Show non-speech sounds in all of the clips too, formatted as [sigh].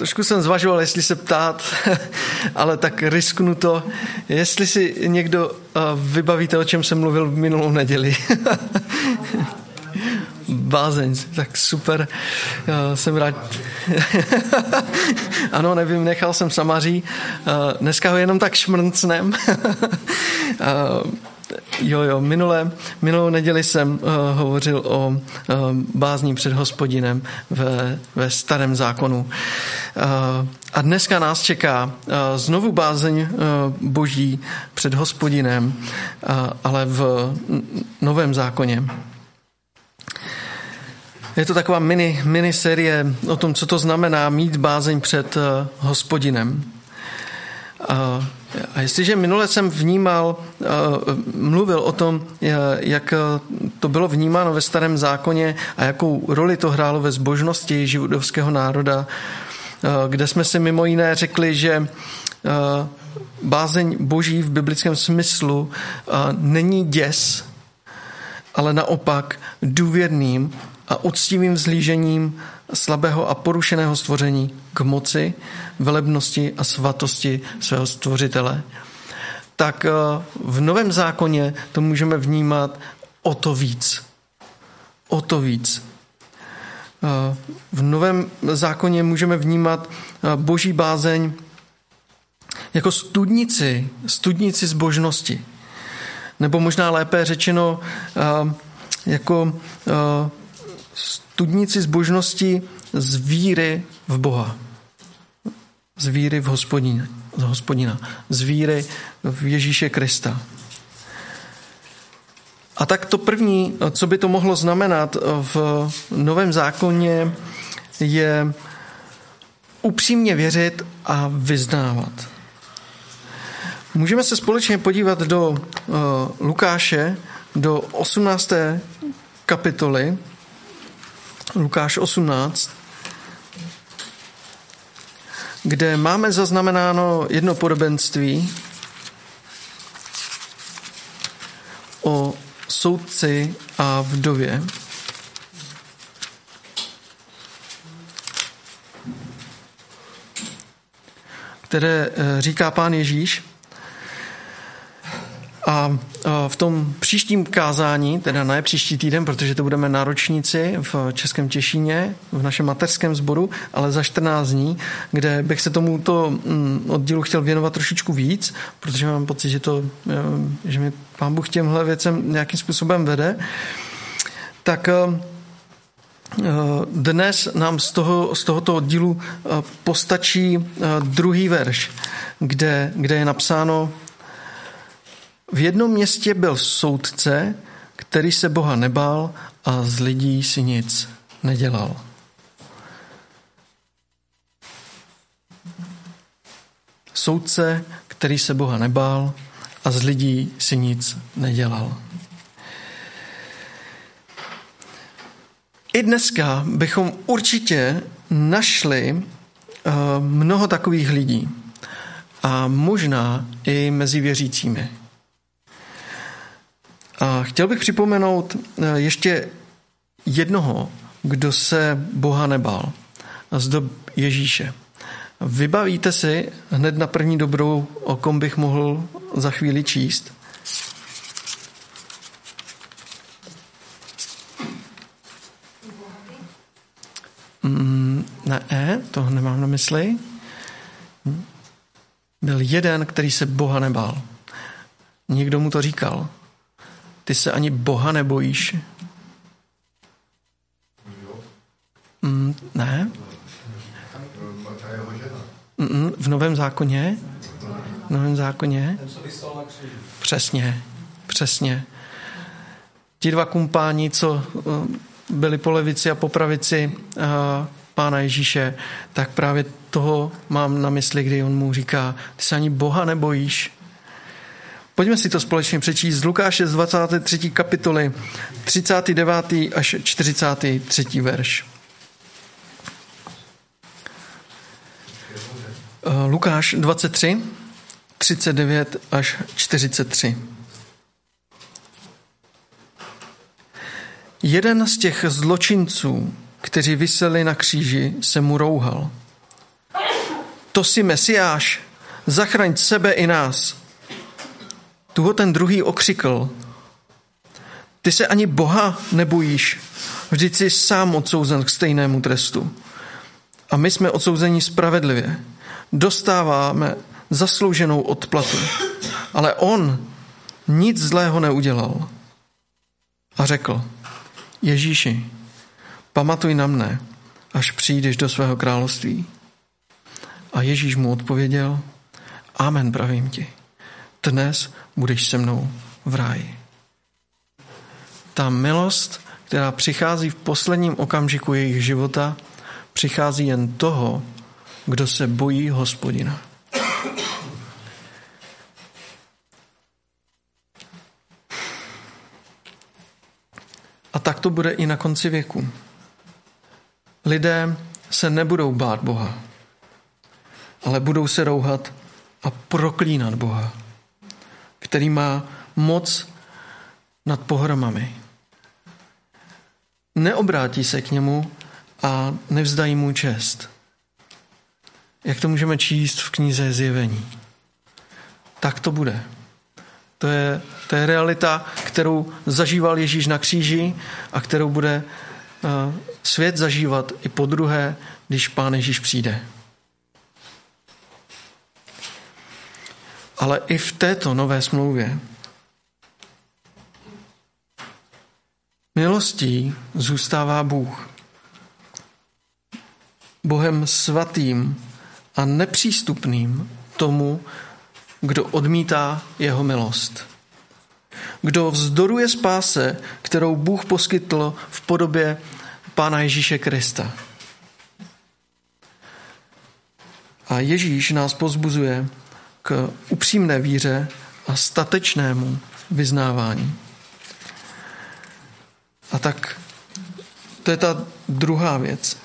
trošku jsem zvažoval, jestli se ptát, [laughs] ale tak risknu to. Jestli si někdo vybavíte, o čem jsem mluvil v minulou neděli. [laughs] Bázeň, tak super, Já jsem rád. [laughs] ano, nevím, nechal jsem samaří, dneska ho jenom tak šmrncnem. Jo, jo, minulé, minulou neděli jsem uh, hovořil o uh, bázní před hospodinem ve, ve starém zákonu. Uh, a dneska nás čeká uh, znovu bázeň uh, boží před hospodinem, uh, ale v novém zákoně. Je to taková mini, mini série o tom, co to znamená mít bázeň před uh, hospodinem. Uh, a jestliže minule jsem vnímal, uh, mluvil o tom, jak to bylo vnímáno ve starém zákoně a jakou roli to hrálo ve zbožnosti židovského národa, kde jsme si mimo jiné řekli, že bázeň boží v biblickém smyslu není děs, ale naopak důvěrným a uctivým vzlížením slabého a porušeného stvoření k moci, velebnosti a svatosti svého stvořitele, tak eh, v Novém zákoně to můžeme vnímat o to víc. O to víc. Eh, v Novém zákoně můžeme vnímat eh, boží bázeň jako studnici, studnici zbožnosti. Nebo možná lépe řečeno jako studnici zbožnosti z víry v Boha. Z víry v hospodina, z hospodina. Z víry v Ježíše Krista. A tak to první, co by to mohlo znamenat v Novém zákoně, je upřímně věřit a vyznávat. Můžeme se společně podívat do Lukáše, do 18. kapitoly, Lukáš 18, kde máme zaznamenáno jedno podobenství o soudci a vdově. které eh, říká pán Ježíš. A v tom příštím kázání, teda ne příští týden, protože to budeme na ročníci v Českém Těšíně, v našem mateřském sboru, ale za 14 dní, kde bych se tomuto mm, oddílu chtěl věnovat trošičku víc, protože mám pocit, že, to, eh, že mi pán Bůh těmhle věcem nějakým způsobem vede, tak eh, eh, dnes nám z, toho, z tohoto oddílu postačí druhý verš, kde, kde je napsáno v jednom městě byl soudce, který se Boha nebál a z lidí si nic nedělal. Soudce, který se Boha nebál a z lidí si nic nedělal. I dneska bychom určitě našli eh, mnoho takových lidí a možná i mezi věřícími. Chtěl bych připomenout eh, ještě jednoho, kdo se Boha nebál, a zde Ježíše. Vybavíte si hned na první dobrou, o kom bych mohl za chvíli číst? Mm, ne, to nemám na mysli. Byl jeden, který se Boha nebál. Někdo mu to říkal. Ty se ani Boha nebojíš? Mm, ne? Mm, v Novém zákoně? V Novém zákoně? Přesně, přesně. Ti dva kumpáni, co eh, byli po levici a po pravici uh, pána Ježíše, tak právě toho mám na mysli, kdy on mu říká, ty se ani Boha nebojíš. Pojďme si to společně přečíst z Lukáše z 23. kapitoly 39. až 43. verš. Eh, Lukáš 23, 39 až 43. Jeden z těch zločinců, kteří vyseli na kříži, se mu rouhal. to si Mesiáš, zachraň sebe i nás. Tu ho ten druhý okřikl. Ty se ani Boha nebojíš, vždyť jsi sám odsouzen k stejnému trestu. A my jsme odsouzeni spravedlivě. Dostáváme zaslouženou odplatu. Ale on nic zlého neudělal. A řekl, Ježíši, pamatuj na mne, až přijdeš do svého království. A Ježíš mu odpověděl, Amen, pravím ti, dnes budeš se mnou v ráji. Ta milost, která přichází v posledním okamžiku jejich života, přichází jen toho, kdo se bojí hospodina. A tak to bude i na konci věku. Lidé se nebudou bát Boha, ale budou se rouhat a proklínat Boha, který má moc nad pohromami. Neobrátí se k němu a nevzdají mu čest. Jak to můžeme číst v knize Zjevení? Tak to bude. To je, to je realita, kterou zažíval Ježíš na kříži a kterou bude uh, svět zažívat i po druhé, když Pán Ježíš přijde. Ale i v této nové smlouvě milostí zůstává Bůh. Bohem svatým a nepřístupným tomu, kdo odmítá jeho milost. Kdo vzdoruje spáse, kterou Bůh poskytl v podobě Pána Ježíše Krista. A Ježíš nás pozbuzuje k upřímné víře a statečnému vyznávání. A tak to je ta druhá věc.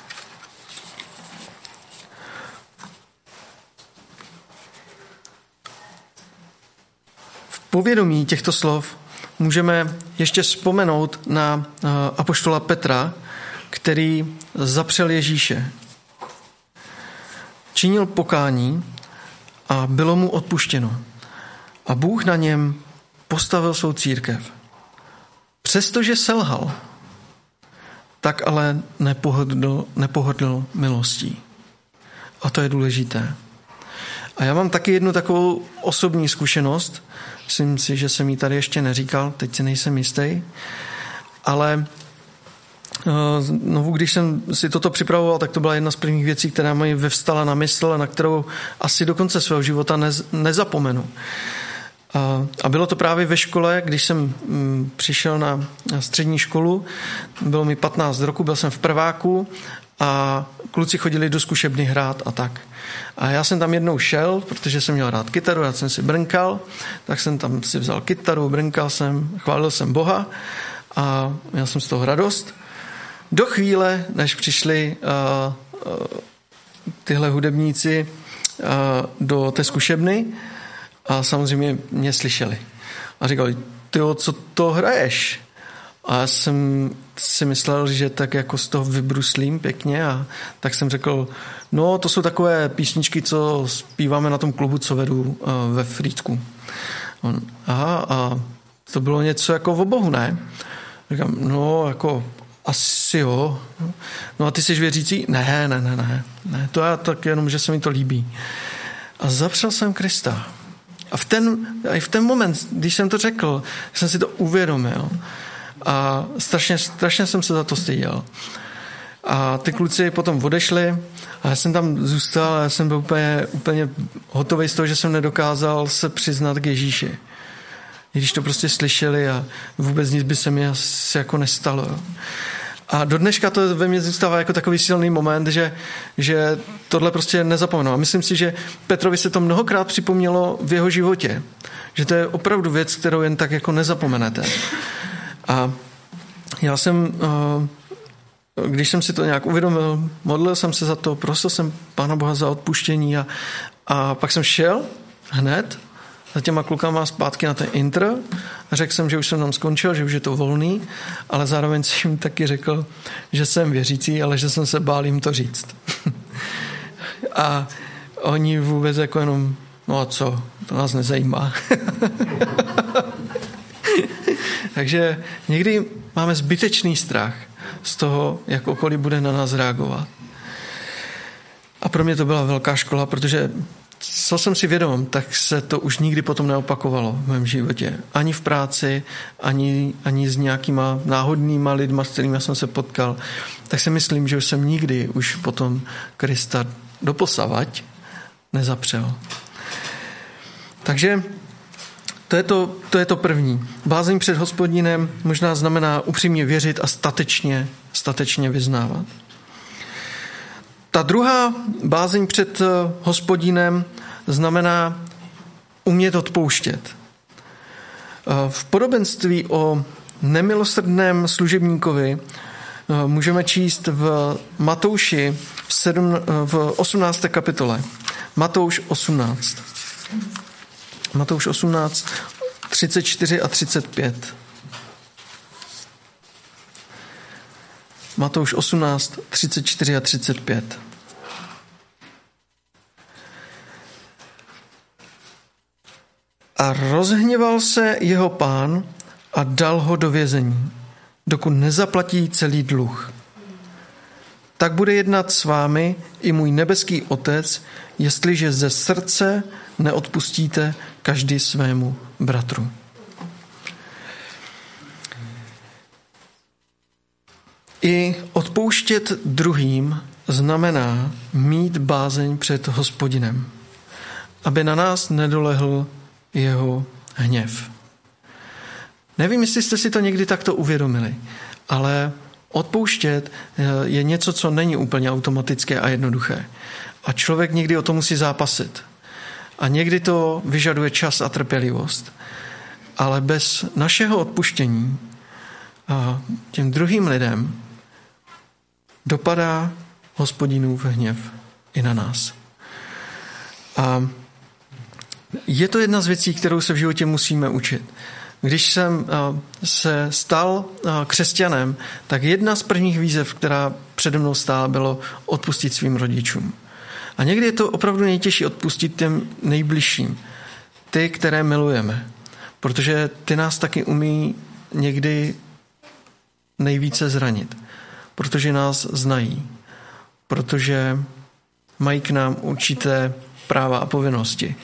V povědomí těchto slov můžeme ještě vzpomenout na eh, apoštola Petra, který zapřel Ježíše. Činil pokání a bylo mu odpuštěno. A Bůh na něm postavil svou církev. Přestože selhal, tak ale nepohodl, nepohodl milostí. A to je důležité. A já mám taky jednu takovou osobní zkušenost. Myslím si, že jsem ji tady ještě neříkal, teď si nejsem jistý. Ale Znovu, když jsem si toto připravoval, tak to byla jedna z prvních věcí, která mi vyvstala na mysl a na kterou asi do konce svého života nez, nezapomenu. A bylo to právě ve škole, když jsem mm, přišel na střední školu, bylo mi 15 roku, byl jsem v prváku a kluci chodili do zkušebny hrát a tak. A já jsem tam jednou šel, protože jsem měl rád kytaru, já jsem si brnkal, tak jsem tam si vzal kytaru, brnkal jsem, chválil jsem Boha a měl jsem z toho radost. Do chvíle, než přišli uh, uh, tyhle hudebníci uh, do té zkušebny, a samozřejmě mě slyšeli. A říkali, ty co to hraješ? A já jsem si myslel, že tak jako z toho vybruslím pěkně a tak jsem řekl, no to jsou takové písničky, co zpíváme na tom klubu, co vedu eh, ve Frýdku. Aha, a to bylo něco jako v obohu, ne? Říkám, no jako asi jo. No a ty jsi věřící? Ne, ne, ne, ne. ne to já tak jenom, že se mi to líbí. A zapřel jsem Krista. A v ten, i v ten moment, když jsem to řekl, jsem si to uvědomil. A strašně, strašně jsem se za to styděl. A ty kluci potom odešli a já jsem tam zůstal a já jsem byl úplně, úplně hotový z toho, že jsem nedokázal se přiznat k Ježíši. Když to prostě slyšeli a vůbec nic by se mi asi jako nestalo. A do dneška to ve mně zůstává jako takový silný moment, že, že tohle prostě nezapomenu. A myslím si, že Petrovi se to mnohokrát připomnělo v jeho životě. Že to je opravdu věc, kterou jen tak jako nezapomenete. A já jsem, eh, když jsem si to nějak uvědomil, modlil jsem se za to, prosil jsem Pána Boha za odpuštění a, a pak jsem šel hned za těma klukama zpátky na ten intro. Řekl jsem, že už jsem tam skončil, že už je to volný, ale zároveň jsem jim taky řekl, že jsem věřící, ale že jsem se bál jim to říct. [laughs] a oni vůbec jako jenom, no a co, to nás nezajímá. [laughs] Takže někdy máme zbytečný strach z toho, jak okolí bude na nás reagovat. A pro mě to byla velká škola, protože co jsem si vědom, tak se to už nikdy potom neopakovalo v mém životě. Ani v práci, ani, ani s nějakýma náhodnýma lidma, s kterými jsem se potkal. Tak si myslím, že už jsem nikdy už potom Krista doposavať nezapřel. Takže to je to, to je to první. Bázeň před hospodinem možná znamená upřímně věřit a statečně, statečně vyznávat. Ta druhá bázeň před eh, hospodinem znamená umět odpouštět. Eh, v podobenství o nemilosrdném služebníkovi eh, můžeme číst v Matouši v, 7, v 18. kapitole. Matouš 18. Matouš 18, 34 a 35. Matouš 18, 34 a 35. A rozhněval se jeho pán a dal ho do vězení, dokud nezaplatí celý dluh. Tak bude jednat s vámi i můj nebeský otec, jestliže ze srdce neodpustíte každý svému bratru. I odpouštět druhým znamená mít bázeň před hospodinem, aby na nás nedolehl jeho hněv. Nevím, jestli jste si to někdy takto uvědomili, ale odpouštět eh, je něco, co není úplně automatické a jednoduché. A člověk někdy o to musí zápasit. A někdy to vyžaduje čas a trpělivost. Ale bez našeho odpuštění a těm druhým lidem dopadá hospodinův hněv i na nás. A je to jedna z věcí, kterou se v životě musíme učit. Když jsem se stal křesťanem, tak jedna z prvních výzev, která přede mnou stála, bylo odpustit svým rodičům. A někdy je to opravdu nejtěžší odpustit těm nejbližším, ty, které milujeme, protože ty nás taky umí někdy nejvíce zranit, protože nás znají, protože mají k nám určité práva a povinnosti,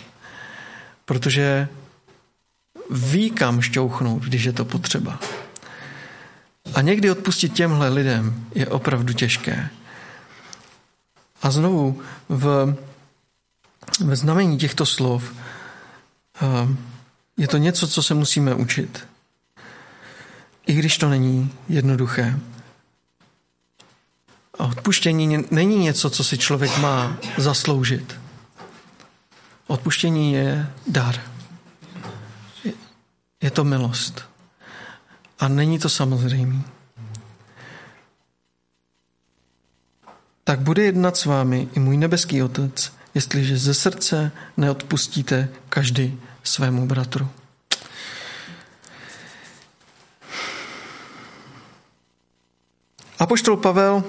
protože ví, kam šťouchnout, když je to potřeba. A někdy odpustit těmhle lidem je opravdu těžké. A znovu v, ve znamení těchto slov eh, je to něco, co se musíme učit. I když to není jednoduché. Odpuštění není něco, co si člověk má zasloužit. Odpuštění je dar. Je to milost. A není to samozřejmé. tak bude jednat s vámi i můj nebeský Otec, jestliže ze srdce neodpustíte každý svému bratru. Apoštol Pavel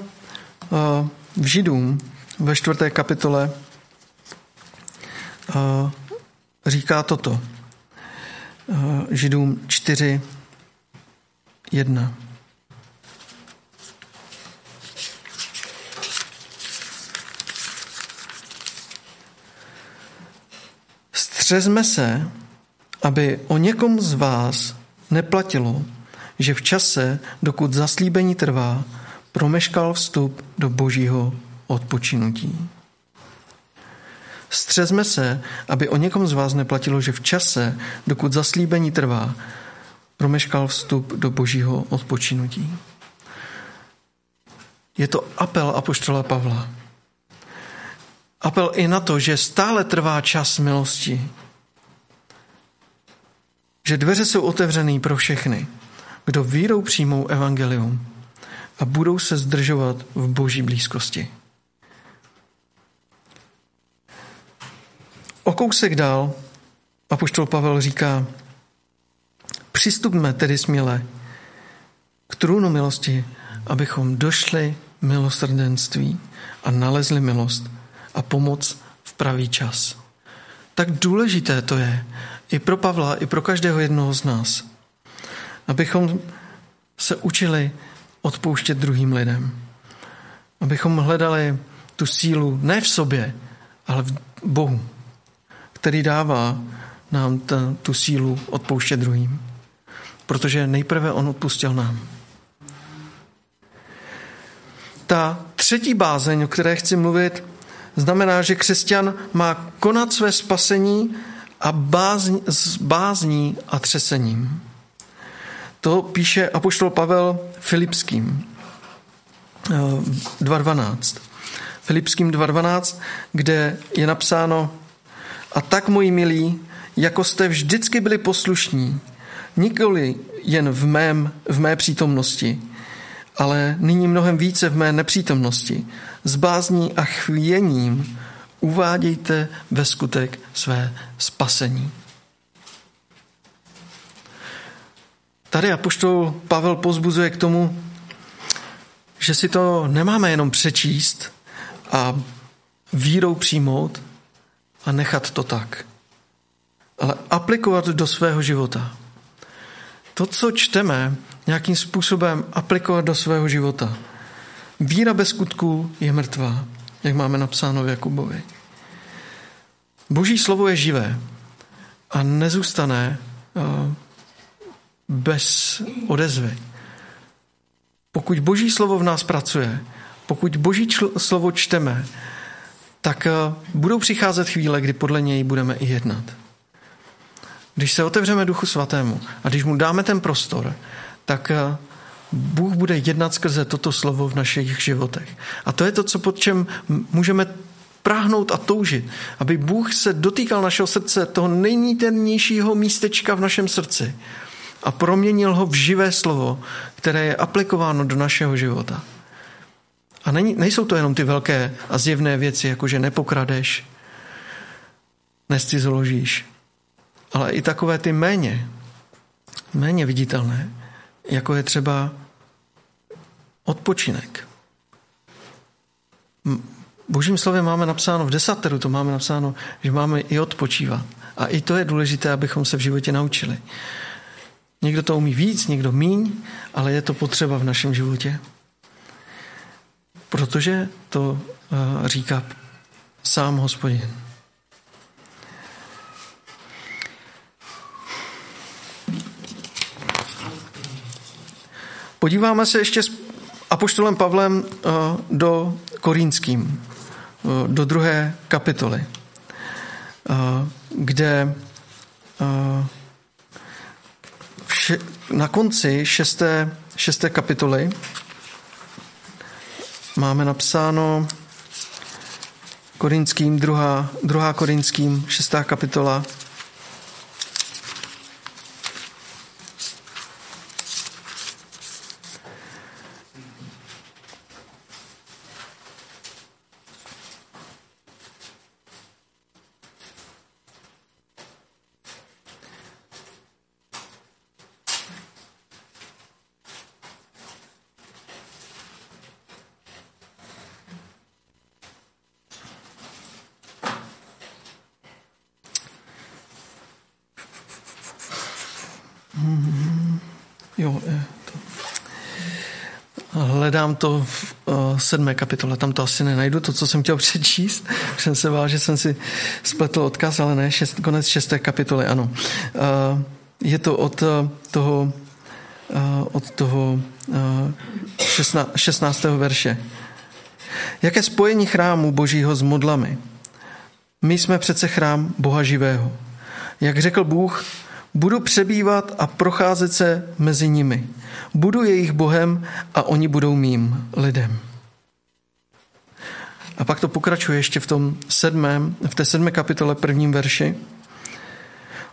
v Židům ve čtvrté kapitole eh, říká toto. Eh, Židům 4, 1. Střezme se, aby o někom z vás neplatilo, že v čase, dokud zaslíbení trvá, promeškal vstup do božího odpočinutí. Střezme se, aby o někom z vás neplatilo, že v čase, dokud zaslíbení trvá, promeškal vstup do božího odpočinutí. Je to apel apoštola Pavla. Apel i na to, že stále trvá čas milosti, že dveře jsou otevřené pro všechny, kdo vírou přijmou evangelium a budou se zdržovat v boží blízkosti. O kousek dál apoštol Pavel říká, přistupme tedy směle k trůnu milosti, abychom došli milosrdenství a nalezli milost a pomoc v v pravý čas. Tak důležité to je i pro Pavla, i pro každého jednoho z nás, abychom se učili odpouštět druhým lidem. Abychom hledali tu sílu ne v sobě, ale v Bohu, který dává nám ta, tu sílu odpouštět druhým. Protože nejprve On odpustil nám. Ta třetí bázeň, o které chci mluvit, znamená, že křesťan má konat své spasení a bázní, s bázní a třesením. To píše apoštol Pavel Filipským 2.12. Eh, Filipským 2.12, kde je napsáno A tak, moji milí, jako jste vždycky byli poslušní, nikoli jen v, mém, v mé přítomnosti, ale nyní mnohem více v mé nepřítomnosti. S bázní a chvěním uvádějte ve skutek své spasení. Tady apoštol Pavel pozbuzuje k tomu, že si to nemáme jenom přečíst a vírou přijmout a nechat to tak, ale aplikovat do svého života. To, co čteme, nějakým způsobem aplikovat do svého života. Víra bez skutků je mrtvá, jak máme napsáno v Jakubovi. Boží slovo je živé a nezůstane bez odezvy. Pokud Boží slovo v nás pracuje, pokud Boží čl- slovo čteme, tak eh, budou přicházet chvíle, kdy podle něj budeme i jednat. Když se otevřeme Duchu Svatému a když mu dáme ten prostor, tak eh, Bůh bude jednat skrze toto slovo v našich životech. A to je to, co pod čem můžeme práhnout a toužit, aby Bůh se dotýkal našeho srdce, toho nejnítemnějšího místečka v našem srdci a proměnil ho v živé slovo, které je aplikováno do našeho života. A není, nejsou to jenom ty velké a zjevné věci, jako že nepokradeš, nescizoložíš, ale i takové ty méně, méně viditelné, jako je třeba odpočinek. Božím slovem máme napsáno v desateru, to máme napsáno, že máme i odpočívat. A i to je důležité, abychom se v životě naučili. Někdo to umí víc, někdo míň, ale je to potřeba v našem životě. Protože to eh, říká sám hospodin. Podíváme se ještě s Apoštolem Pavlem eh, do Korínským, eh, do druhé kapitoly, kde na konci šesté, šesté kapitoly máme napsáno Korinským, druhá, druhá Korinským, šestá kapitola, Jo, je to. Hledám to v uh, sedmé kapitole, tam to asi nenajdu, to, co jsem chtěl [laughs] přečíst. Jsem se bál, že jsem si spletl odkaz, ale ne, šest, konec šesté kapitoly, ano. Uh, je to od uh, toho, uh, od toho uh, 16, 16. verše. Jaké spojení chrámu Božího s modlami? My jsme přece chrám Boha živého. Jak řekl Bůh, Budu přebývat a procházet se mezi nimi. Budu jejich Bohem a oni budou mým lidem. A pak to pokračuje ještě v tom sedmém, v té sedmé kapitole prvním verši.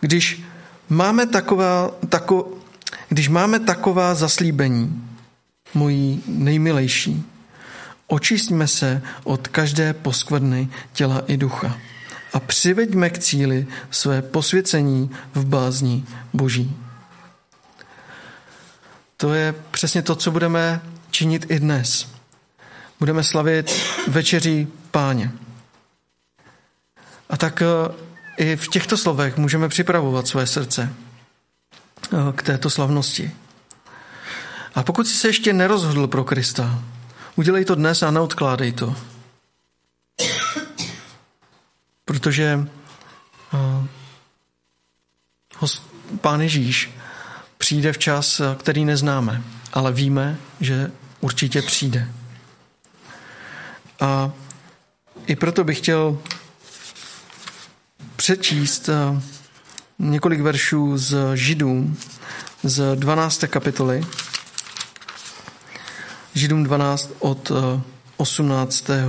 Když máme taková, tako, když máme taková zaslíbení, mojí nejmilejší, očistíme se od každé poskvrny těla i ducha a přiveďme k cíli své posvěcení v bázni Boží. To je přesně to, co budeme činit i dnes. Budeme slavit večeří páně. tak i v těchto slovech můžeme připravovat své srdce k této slavnosti. A pokud jsi se ještě nerozhodl pro Krista, udělej to dnes a neodkládej to. Protože Pán Ježíš přijde v čas, který neznáme, ale víme, že určitě přijde. A i proto bych chtěl přečíst eh, několik veršů z Židům z 12. kapitoly. Židům 12 od 18. Eh,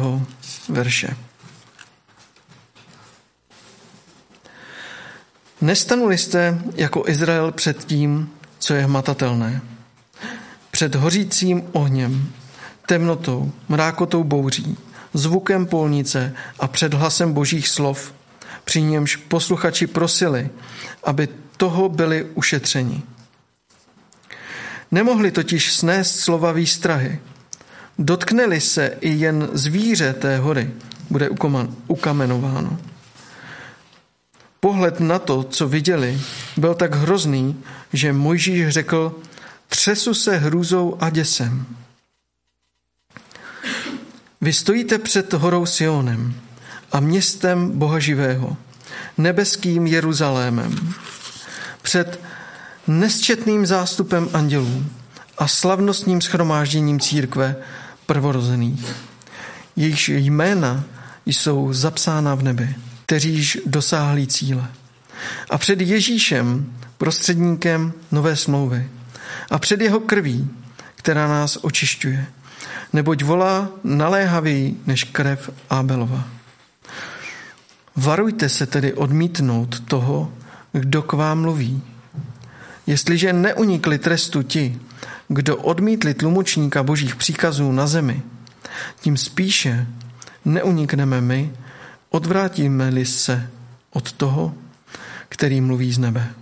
verše. Nestanuli jste jako Izrael před tím, co je hmatatelné. Před hořícím ohněm, temnotou, mrákotou bouří, zvukem polnice a před hlasem božích slov, při němž posluchači prosili, aby toho byli ušetřeni. Nemohli totiž snést slova výstrahy. Dotkneli se i jen zvíře té hory, bude ukamenováno. Pohled na to, co viděli, byl tak hrozný, že Mojžíš řekl, třesu se hrůzou a děsem. Vy stojíte před horou Sionem a městem Boha živého, nebeským Jeruzalémem, před nesčetným zástupem andělů a slavnostním schromážděním církve prvorozených. Jejichž jména jsou zapsána v nebi kteříž dosáhli cíle. A před Ježíšem, prostředníkem nové smlouvy. A před jeho krví, která nás očišťuje. Neboť volá naléhavěji než krev Ábelova. Varujte se tedy odmítnout toho, kdo k vám mluví. Jestliže neunikli trestu ti, kdo odmítli tlumočníka božích příkazů na zemi, tím spíše neunikneme my, Odvrátíme-li se od toho, který mluví z nebe.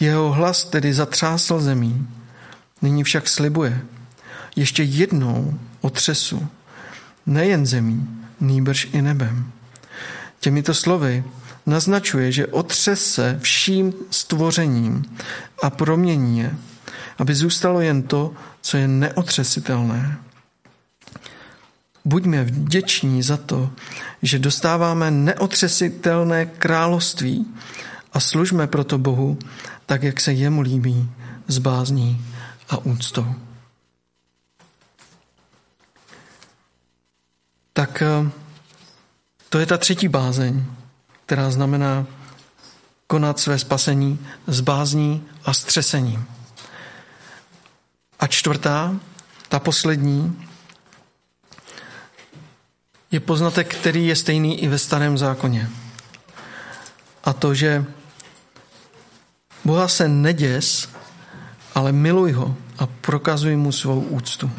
Jeho hlas tedy zatřásl zemí, nyní však slibuje, ještě jednou otřesu, nejen zemí, nýbrž i nebem. Těmito slovy naznačuje, že otřese vším stvořením a promění je, aby zůstalo jen to, co je neotřesitelné. Buďme vděční za to, že dostáváme neotřesitelné království a služme proto Bohu tak, jak se jemu líbí, s bázní a úctou. Tak eh, to je ta třetí bázeň, která znamená konat své spasení s bázní a střesením. A čtvrtá, ta poslední, je poznatek, který je stejný i ve starém zákoně. A to, že Boha se neděs, ale miluj ho a prokazuj mu svou úctu.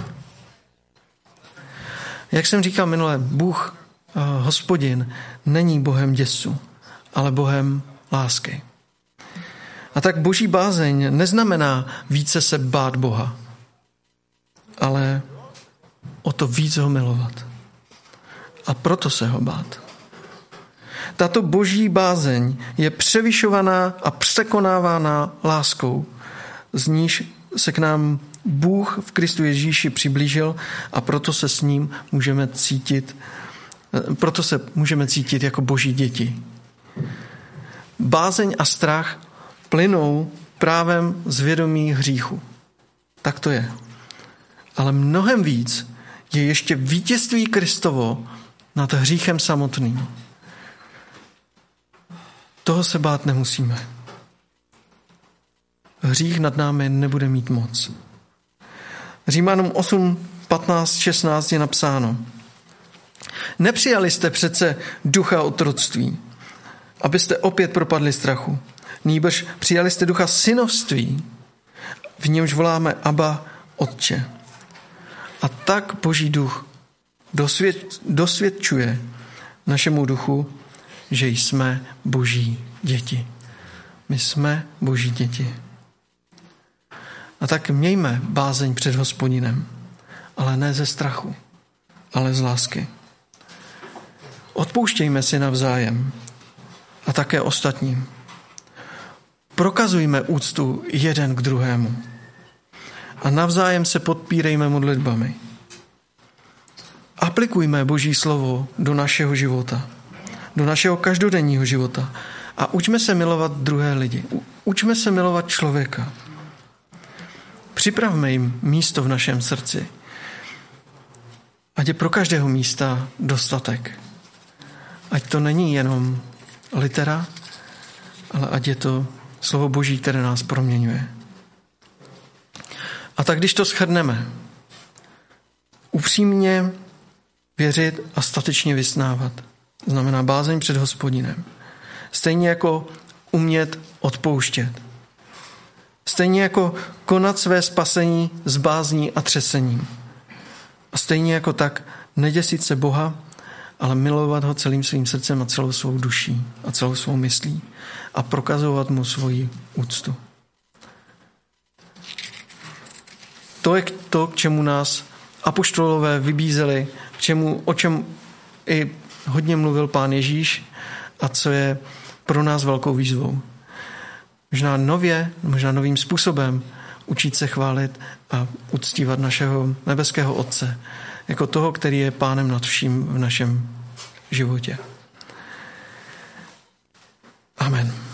Jak jsem říkal minule, Bůh, eh, hospodin, není Bohem děsu, ale Bohem lásky. A tak boží bázeň neznamená více se bát Boha, ale o to víc ho milovat a proto se ho bát. Tato boží bázeň je převyšovaná a překonávána láskou, z níž se k nám Bůh v Kristu Ježíši přiblížil a proto se s ním můžeme cítit, proto se můžeme cítit jako boží děti. Bázeň a strach plynou právem z vědomí hříchu. Tak to je. Ale mnohem víc je ještě vítězství Kristovo nad hříchem samotným. Toho se bát nemusíme. Hřích nad námi nebude mít moc. Římanům 8, 15, 16 je napsáno. Nepřijali jste přece ducha otroctví, abyste opět propadli strachu. Nýbrž přijali jste ducha synovství, v němž voláme Abba, Otče. A tak Boží duch dosvěd, dosvědčuje našemu duchu, že jsme boží děti. My jsme boží děti. A tak mějme bázeň před hospodinem, ale ne ze strachu, ale z lásky. Odpouštějme si navzájem a také ostatním. Prokazujme úctu jeden k druhému a navzájem se podpírejme modlitbami. Aplikujme Boží slovo do našeho života, do našeho každodenního života a učme se milovat druhé lidi. Učme se milovat člověka. Připravme jim místo v našem srdci. Ať je pro každého místa dostatek. Ať to není jenom litera, ale ať je to slovo Boží, které nás proměňuje. A tak když to shrneme, upřímně věřit a statečně vysnávat, znamená bázeň před hospodinem. Stejně jako umět odpouštět. Stejně jako konat své spasení s bázní a třesením. A stejně jako tak neděsit se Boha, ale milovat ho celým svým srdcem a celou svou duší a celou svou myslí a prokazovat mu svoji úctu. To je to, k čemu nás apoštolové vybízeli, čemu, o čem i hodně mluvil pán Ježíš a co je pro nás velkou výzvou. Možná nově, možná novým způsobem učit se chválit a uctívat našeho nebeského Otce jako toho, který je pánem nad vším v našem životě. Amen.